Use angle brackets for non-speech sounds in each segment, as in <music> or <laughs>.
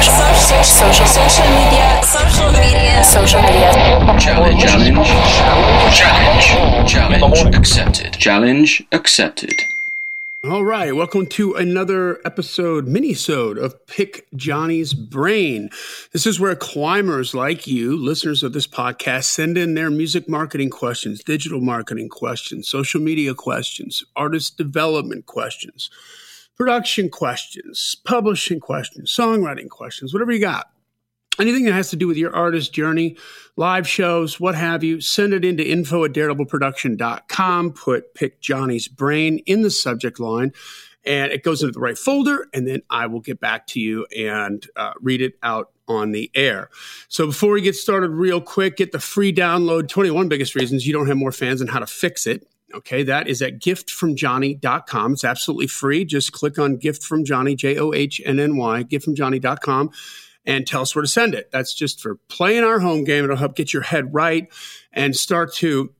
social, social, social, social media, social media, social media. Challenge, challenge, challenge, challenge accepted. Challenge accepted. All right, welcome to another episode, mini-sode of Pick Johnny's Brain. This is where climbers like you, listeners of this podcast, send in their music marketing questions, digital marketing questions, social media questions, artist development questions, production questions, publishing questions, songwriting questions, whatever you got anything that has to do with your artist journey, live shows, what have you, send it into info at daredevilproduction.com. Put pick Johnny's brain in the subject line and it goes into the right folder. And then I will get back to you and uh, read it out on the air. So before we get started, real quick, get the free download 21 biggest reasons you don't have more fans and how to fix it. Okay, that is at giftfromjohnny.com. It's absolutely free. Just click on gift from Johnny, J O H N N Y, giftfromjohnny.com and tell us where to send it. That's just for playing our home game. It'll help get your head right and start to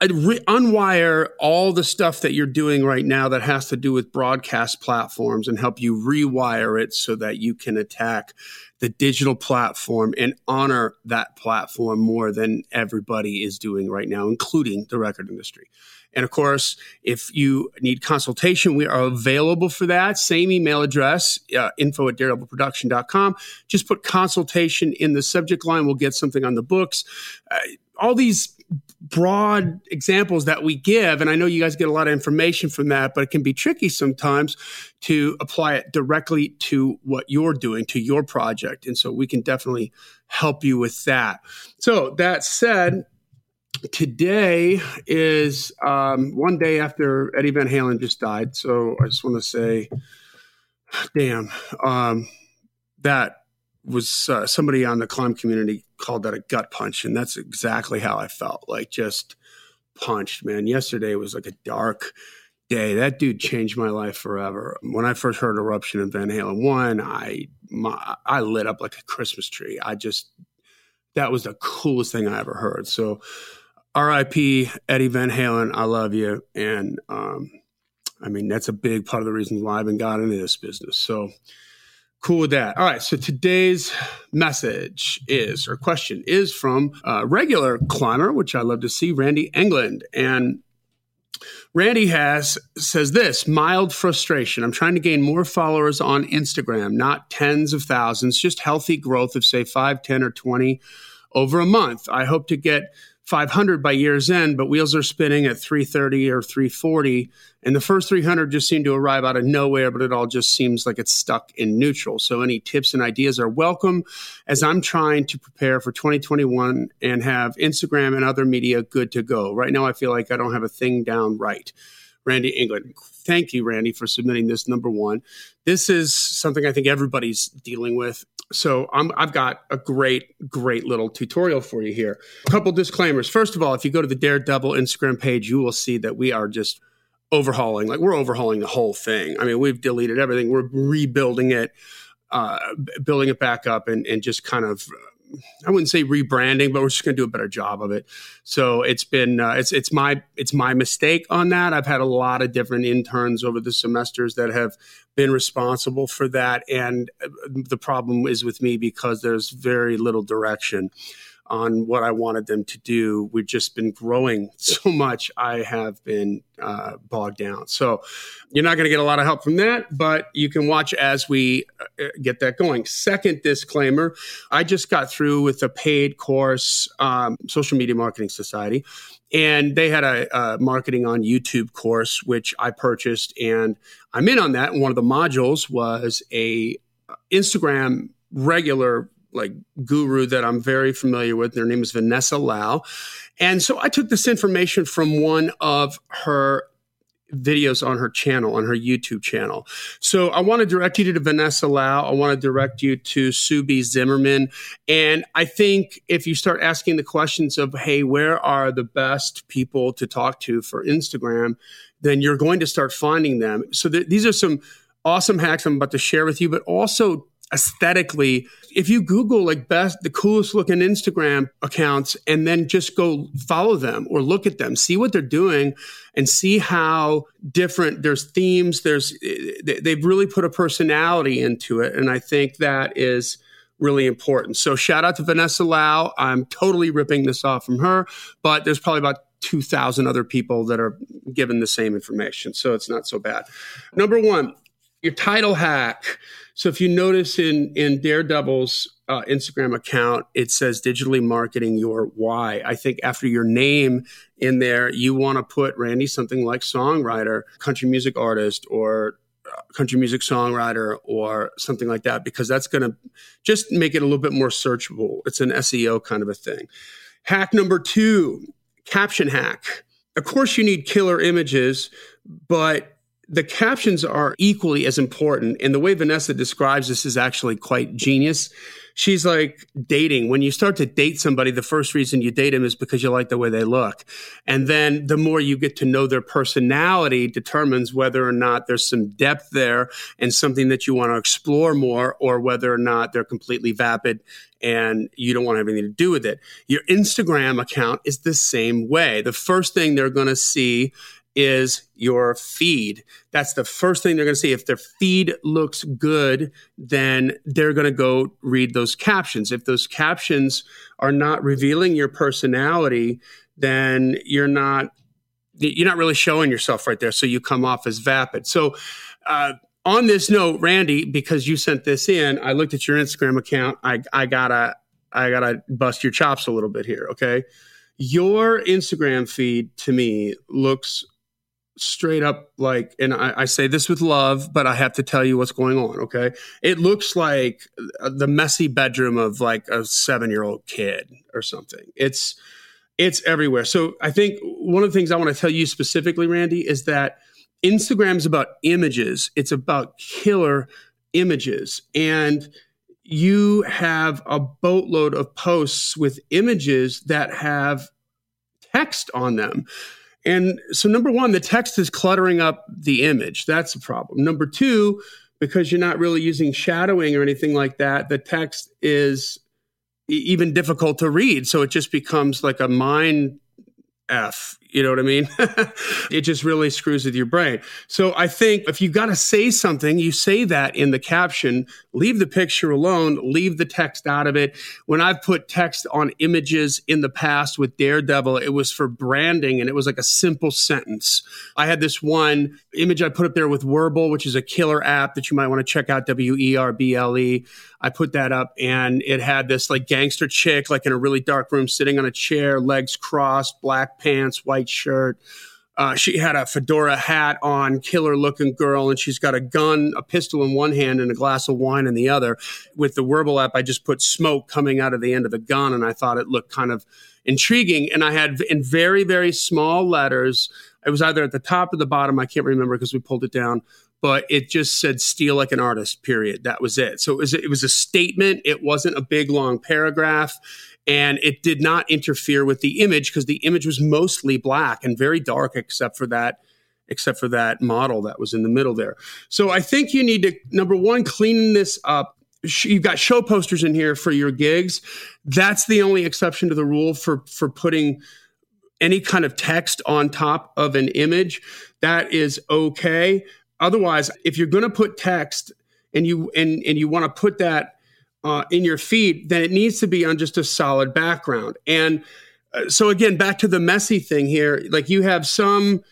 unwire all the stuff that you're doing right now that has to do with broadcast platforms and help you rewire it so that you can attack the digital platform and honor that platform more than everybody is doing right now, including the record industry. And of course, if you need consultation, we are available for that. Same email address, uh, info at daredevilproduction.com. Just put consultation in the subject line. We'll get something on the books. Uh, all these broad examples that we give, and I know you guys get a lot of information from that, but it can be tricky sometimes to apply it directly to what you're doing, to your project. And so we can definitely help you with that. So, that said, today is um, one day after Eddie Van Halen just died. So I just want to say, damn, um, that was uh, somebody on the climb community called that a gut punch. And that's exactly how I felt like just punched, man. Yesterday was like a dark day. That dude changed my life forever. When I first heard Eruption and Van Halen 1, I, my, I lit up like a Christmas tree. I just, that was the coolest thing I ever heard. So, R.I.P. Eddie Van Halen. I love you, and um, I mean that's a big part of the reason why I've been got into this business. So cool with that. All right. So today's message is, or question is from a regular climber, which I love to see, Randy England, and Randy has says this mild frustration. I'm trying to gain more followers on Instagram, not tens of thousands, just healthy growth of say 5, 10, or 20 over a month. I hope to get 500 by year's end, but wheels are spinning at 330 or 340. And the first 300 just seem to arrive out of nowhere, but it all just seems like it's stuck in neutral. So any tips and ideas are welcome as I'm trying to prepare for 2021 and have Instagram and other media good to go. Right now, I feel like I don't have a thing down right. Randy England. Thank you, Randy, for submitting this number one. This is something I think everybody's dealing with so i have got a great, great little tutorial for you here. A couple disclaimers. First of all, if you go to the Daredevil Instagram page, you will see that we are just overhauling. Like we're overhauling the whole thing. I mean, we've deleted everything. We're rebuilding it, uh, building it back up, and and just kind of I wouldn't say rebranding, but we're just going to do a better job of it. So it's been uh, it's it's my it's my mistake on that. I've had a lot of different interns over the semesters that have been responsible for that, and uh, the problem is with me because there's very little direction on what I wanted them to do. We've just been growing <laughs> so much. I have been uh, bogged down. So you're not going to get a lot of help from that, but you can watch as we uh, get that going. Second disclaimer I just got through with a paid course, um, Social Media Marketing Society. And they had a, a marketing on YouTube course, which I purchased, and I'm in on that. And one of the modules was a Instagram regular like guru that I'm very familiar with. Their name is Vanessa Lau. And so I took this information from one of her videos on her channel, on her YouTube channel. So I want to direct you to Vanessa Lau. I want to direct you to Sue B. Zimmerman. And I think if you start asking the questions of, hey, where are the best people to talk to for Instagram, then you're going to start finding them. So th- these are some awesome hacks I'm about to share with you, but also aesthetically. If you Google like best, the coolest looking Instagram accounts and then just go follow them or look at them, see what they're doing and see how different there's themes. There's, eh, they've really put a personality into it. And I think that is, really important. So shout out to Vanessa Lau. I'm totally ripping this off from her, but there's probably about 2,000 other people that are given the same information. So it's not so bad. Number one, your title hack. So if you notice in, in Daredevil's uh, Instagram account, it says digitally marketing your why. I think after your name in there, you want to put Randy something like songwriter, country music artist, or country music songwriter or something like that because that's going to just make it a little bit more searchable. It's an SEO kind of a thing. Hack number two, caption hack. Of course, you need killer images, but the captions are equally as important. And the way Vanessa describes this is actually quite genius she's like dating. When you start to date somebody, the first reason you date them is because you like the way they look. And then the more you get to know their personality determines whether or not there's some depth there and something that you want to explore more or whether or not they're completely vapid and you don't want to have anything to do with it. Your Instagram account is the same way. The first thing they're going to see is your feed. That's the first thing they're going to see. If their feed looks good, then they're going to go read those captions. If those captions are not revealing your personality, then you're not you're not really showing yourself right there. So you come off as vapid. So uh, on this note, Randy, because you sent this in, I looked at your Instagram account. I, I gotta I gotta bust your chops a little bit here. Okay. Your Instagram feed to me looks straight up like, and I, I, say this with love, but I have to tell you what's going on. Okay. It looks like uh, the messy bedroom of like a seven year old kid or something. It's, it's everywhere. So I think one of the things I want to tell you specifically, Randy, is that Instagram is about images. It's about killer images. And you have a boatload of posts with images that have text on them. And so, number one, the text is cluttering up the image. That's a problem. Number two, because you're not really using shadowing or anything like that, the text is even difficult to read. So it just becomes like a mind F. You know what I mean? <laughs> it just really screws with your brain. So I think if you got to say something, you say that in the caption, leave the picture alone, leave the text out of it. When I've put text on images in the past with Daredevil, it was for branding and it was like a simple sentence. I had this one image I put up there with Werble, which is a killer app that you might want to check out, W E R B L E. I put that up and it had this like gangster chick, like in a really dark room, sitting on a chair, legs crossed, black pants, white shirt. Uh, she had a fedora hat on, killer looking girl, and she's got a gun, a pistol in one hand, and a glass of wine in the other. With the Werble app, I just put smoke coming out of the end of the gun, and I thought it looked kind of intriguing. And I had in very, very small letters, it was either at the top or the bottom, I can't remember because we pulled it down but it just said steal like an artist period. That was it. So it was it was a statement. It wasn't a big long paragraph. And it did not interfere with the image because the image was mostly black and very dark except for that except for that model that was in the middle there. So i think you need to number one clean this up. You've got show posters in here for your gigs. That's the only exception to the rule for for putting any kind of text on top of an image. That is okay Otherwise, if you're going to put text and you and and you want to put that uh, in your feed, then it needs to be on just a solid background. And uh, so again, back to the messy thing here. Like you have some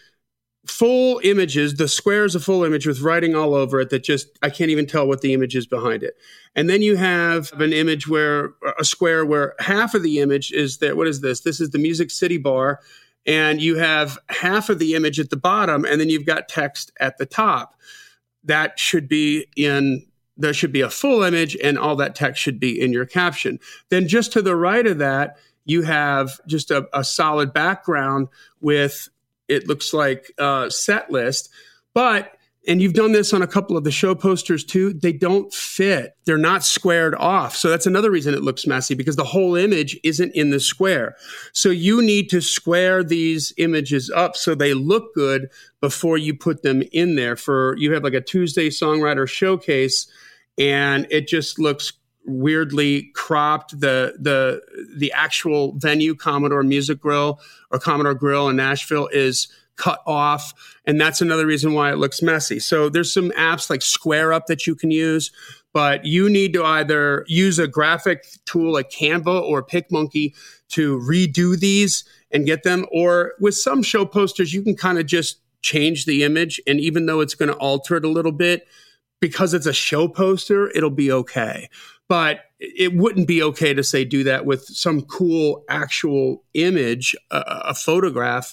full images, the square is a full image with writing all over it that just I can't even tell what the image is behind it. And then you have an image where a square where half of the image is that what is this? This is the Music City bar and you have half of the image at the bottom and then you've got text at the top. That should be in there should be a full image and all that text should be in your caption. Then just to the right of that you have just a, a solid background with it looks like a set list but and you've done this on a couple of the show posters too, they don't fit. They're not squared off. So that's another reason it looks messy because the whole image isn't in the square. So you need to square these images up so they look good before you put them in there for you have like a Tuesday songwriter showcase and it just looks weirdly cropped the the the actual venue commodore music grill or commodore grill in nashville is cut off and that's another reason why it looks messy. So there's some apps like square up that you can use but you need to either use a graphic tool like canva or picmonkey to redo these and get them or with some show posters you can kind of just change the image and even though it's going to alter it a little bit because it's a show poster it'll be okay. But it wouldn't be okay to say do that with some cool actual image, a, a photograph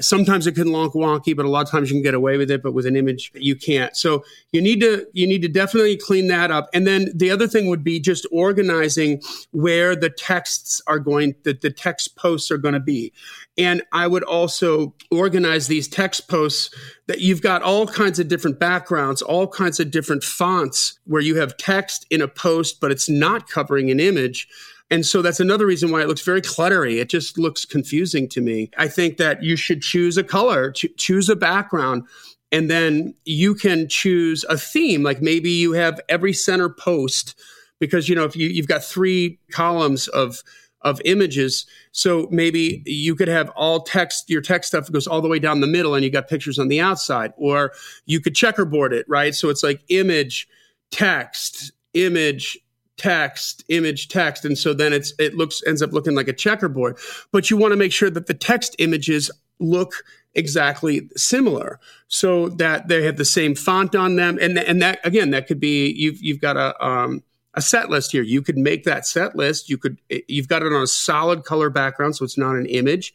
Sometimes it can look wonky but a lot of times you can get away with it but with an image you can't. So you need to you need to definitely clean that up. And then the other thing would be just organizing where the texts are going that the text posts are going to be. And i would also organize these text posts that you've got all kinds of different backgrounds all kinds of different fonts where you have text in a post but it's not covering an image and so that's another reason why it looks very cluttery. It just looks confusing to me. I think that you should choose a color, ch- choose a background, and then you can choose a theme. Like maybe you have every center post because you know if you, you've got three columns of of images. So maybe you could have all text, your text stuff goes all the way down the middle and you got pictures on the outside. Or you could checkerboard it, right? So it's like image, text, image, text, image, text. And so then it's it looks ends up looking like a checkerboard. But you want to make sure that the text images look exactly similar so that they have the same font on them. And and that again, that could be you've you've got a um a set list here. You could make that set list. You could you've got it on a solid color background, so it's not an image.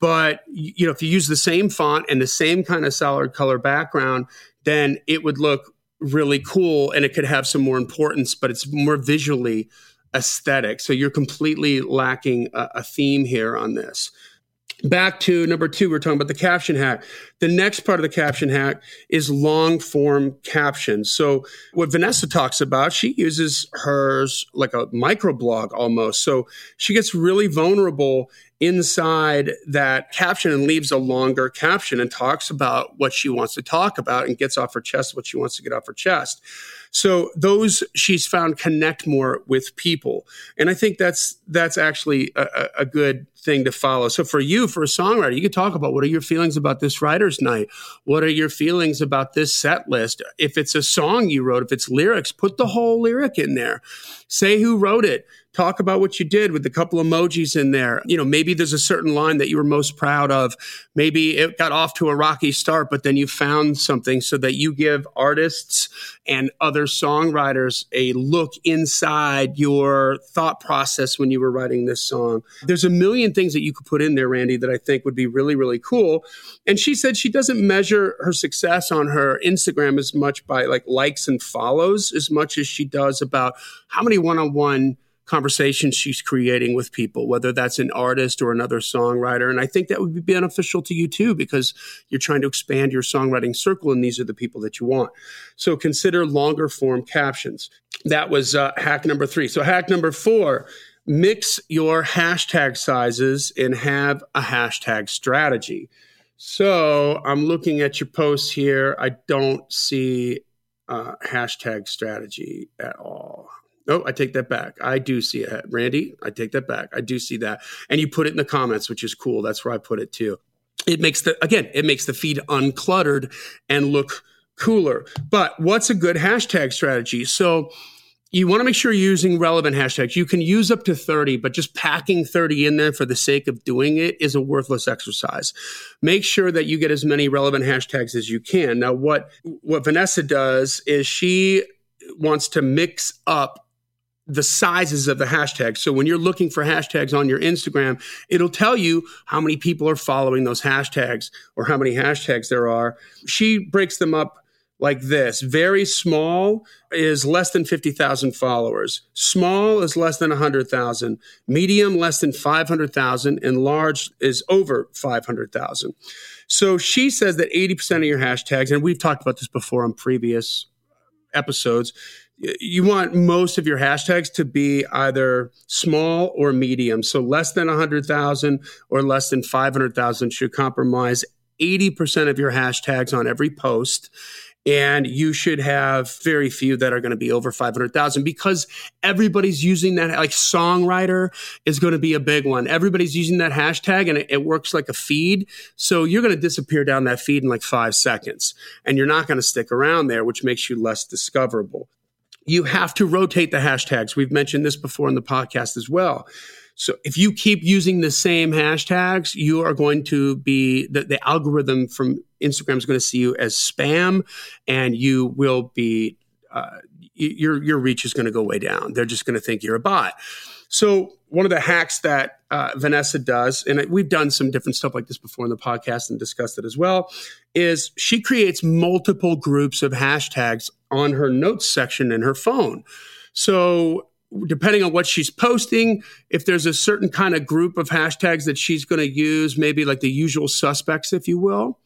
But you know, if you use the same font and the same kind of solid color background, then it would look really cool and it could have some more importance, but it's more visually aesthetic. So you're completely lacking a, a theme here on this. Back to number two, we're talking about the caption hack. The next part of the caption hack is long form captions. So, what Vanessa talks about, she uses hers like a microblog almost. So, she gets really vulnerable inside that caption and leaves a longer caption and talks about what she wants to talk about and gets off her chest what she wants to get off her chest. So those she's found connect more with people, and I think that's that's actually a, a, good thing to follow. So for you, for a songwriter, you could talk about what are your feelings about this writer's night. What are your feelings about this set list? If it's a song you wrote, if it's lyrics, put the whole lyric in there. Say who wrote it talk about what you did with a couple emojis in there. You know, maybe there's a certain line that you were most proud of. Maybe it got off to a rocky start, but then you found something so that you give artists and other songwriters a look inside your thought process when you were writing this song. There's a million things that you could put in there, Randy, that I think would be really, really cool. And she said she doesn't measure her success on her Instagram as much by like likes and follows as much as she does about how many one on one conversations she's creating with people, whether that's an artist or another songwriter. And I think that would be beneficial to you too, because you're trying to expand your songwriting circle and these are the people that you want. So consider longer form captions. That was uh, hack number three. So hack number four, mix your hashtag sizes and have a hashtag strategy. So I'm looking at your posts here. I don't see uh, hashtag strategy at all. Oh, I take that back. I do see it. Randy, I take that back. I do see that. And you put it in the comments, which is cool. That's where I put it too. It makes the, again, it makes the feed uncluttered and look cooler. But what's a good hashtag strategy? So you want to make sure you're using relevant hashtags. You can use up to 30, but just packing 30 in there for the sake of doing it is a worthless exercise. Make sure that you get as many relevant hashtags as you can. Now, what, what Vanessa does is she wants to mix up the sizes of the hashtags. So when you're looking for hashtags on your Instagram, it'll tell you how many people are following those hashtags or how many hashtags there are. She breaks them up like this. Very small is less than 50,000 followers. Small is less than 100,000. Medium less than 500,000 and large is over 500,000. So she says that 80% of your hashtags and we've talked about this before on previous episodes you want most of your hashtags to be either small or medium. So less than 100,000 or less than 500,000 should compromise 80% of your hashtags on every post. And you should have very few that are going to be over 500,000 because everybody's using that. Like songwriter is going to be a big one. Everybody's using that hashtag and it, it works like a feed. So you're going to disappear down that feed in like five seconds and you're not going to stick around there, which makes you less discoverable you have to rotate the hashtags. We've mentioned this before in the podcast as well. So if you keep using the same hashtags, you are going to be the, the algorithm from Instagram is going to see you as spam, and you will be uh, your your reach is going to go way down. They're just going to think you're a bot. So one of the hacks that uh, Vanessa does, and we've done some different stuff like this before in the podcast and discussed it as well, is she creates multiple groups of hashtags on her notes section in her phone. So depending on what she's posting, if there's a certain kind of group of hashtags that she's going to use, maybe like the usual suspects, if you will,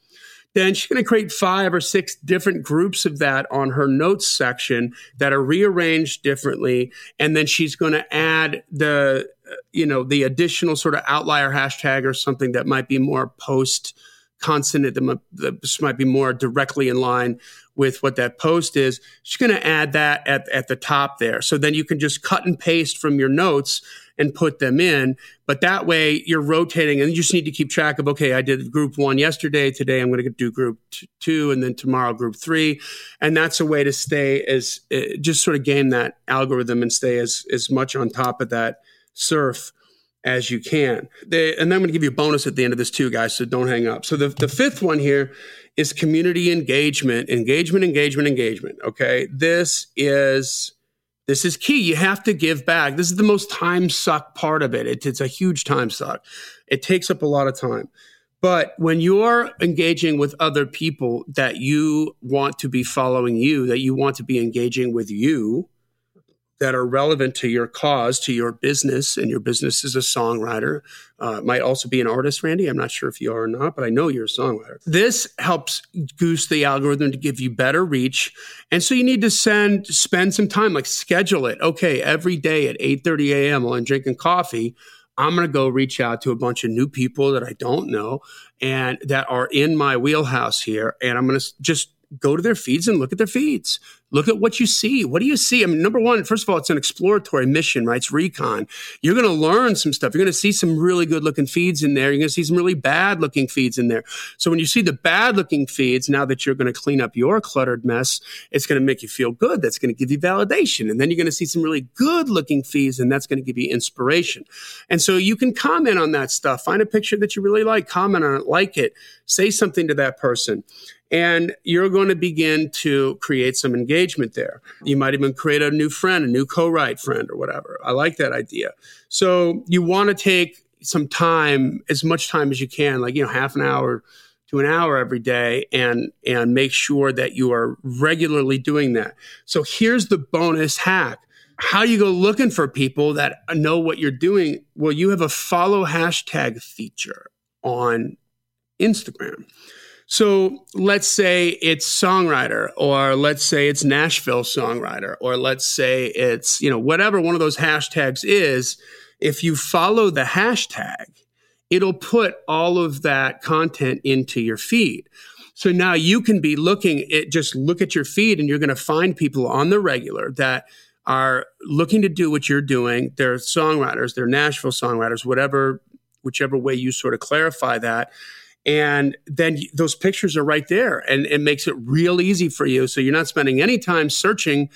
then she's going to create five or six different groups of that on her notes section that are rearranged differently. And then she's going to add the, you know, the additional sort of outlier hashtag or something that might be more post consonant that might be more directly in line with what that post is, she's going to add that at, at the top there. So then you can just cut and paste from your notes and put them in. But that way you're rotating and you just need to keep track of, okay, I did group one yesterday. Today I'm going to do group t- two and then tomorrow group three. And that's a way to stay as uh, just sort of game that algorithm and stay as, as much on top of that surf as you can. They, and I'm going to give you a bonus at the end of this too, guys. So don't hang up. So the, the fifth one here is community engagement, engagement, engagement, engagement. Okay. This is, this is key. You have to give back. This is the most time suck part of it. it. It's a huge time suck. It takes up a lot of time. But when you're engaging with other people that you want to be following you, that you want to be engaging with you, that are relevant to your cause, to your business, and your business is a songwriter. Uh, might also be an artist, Randy. I'm not sure if you are or not, but I know you're a songwriter. This helps goose the algorithm to give you better reach, and so you need to send spend some time, like schedule it. Okay, every day at 8:30 a.m. while I'm drinking coffee. I'm going to go reach out to a bunch of new people that I don't know and that are in my wheelhouse here. And I'm going to just go to their feeds and look at their feeds Look at what you see. What do you see? I mean, number one, first of all, it's an exploratory mission, right? It's recon. You're going to learn some stuff. You're going to see some really good looking feeds in there. You're going to see some really bad looking feeds in there. So when you see the bad looking feeds, now that you're going to clean up your cluttered mess, it's going to make you feel good. That's going to give you validation. And then you're going to see some really good looking feeds and that's going to give you inspiration. And so you can comment on that stuff. Find a picture that you really like, comment on it, like it, say something to that person and you're going to begin to create some engagement there. You might even create a new friend, a new co-write friend or whatever. I like that idea. So you want to take some time, as much time as you can, like, you know, half an hour to an hour every day and, and make sure that you are regularly doing that. So here's the bonus hack. How you go looking for people that know what you're doing? Well, you have a follow hashtag feature on Instagram. So let's say it's songwriter, or let's say it's Nashville songwriter, or let's say it's, you know, whatever one of those hashtags is. If you follow the hashtag, it'll put all of that content into your feed. So now you can be looking at just look at your feed and you're going to find people on the regular that are looking to do what you're doing. They're songwriters, they're Nashville songwriters, whatever, whichever way you sort of clarify that and then those pictures are right there and it makes it real easy for you. So you're not spending any time searching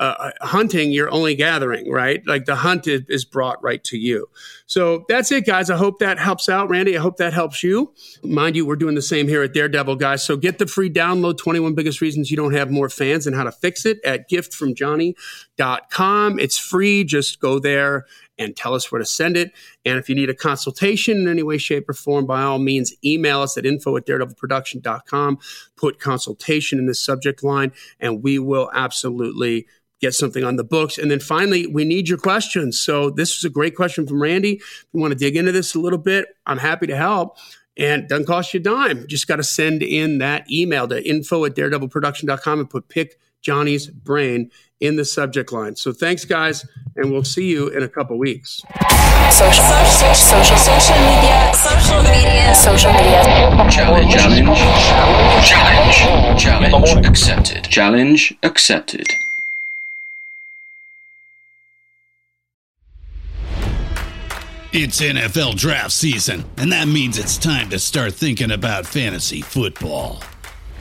uh, uh, hunting you're only gathering right? Like the hunt is, is, brought right to you. So that's it guys. I hope that helps out randy. I hope that helps you. Mind you we're doing the same here at daredevil guys. So get the free download 21 biggest reasons you don't have more fans and how to fix it at giftfromjohnny.com it's free. Just go there and tell us where to send it. And if you need a consultation in any way, shape, or form, by all means, email us at info at daredevilproduction.com. Put consultation in the subject line, and we will absolutely get something on the books. And then finally, we need your questions. So this is a great question from Randy. If you want to dig into this a little bit, I'm happy to help. And doesn't cost you a dime. Just got to send in that email to info at daredevilproduction.com and put pick Johnny's brain in the subject line. So thanks, guys, and we'll see you in a couple weeks. Social, social, social, social media, social media, social media. Challenge, challenge, challenge, challenge accepted. Challenge accepted. It's NFL draft season, and that means it's time to start thinking about fantasy football.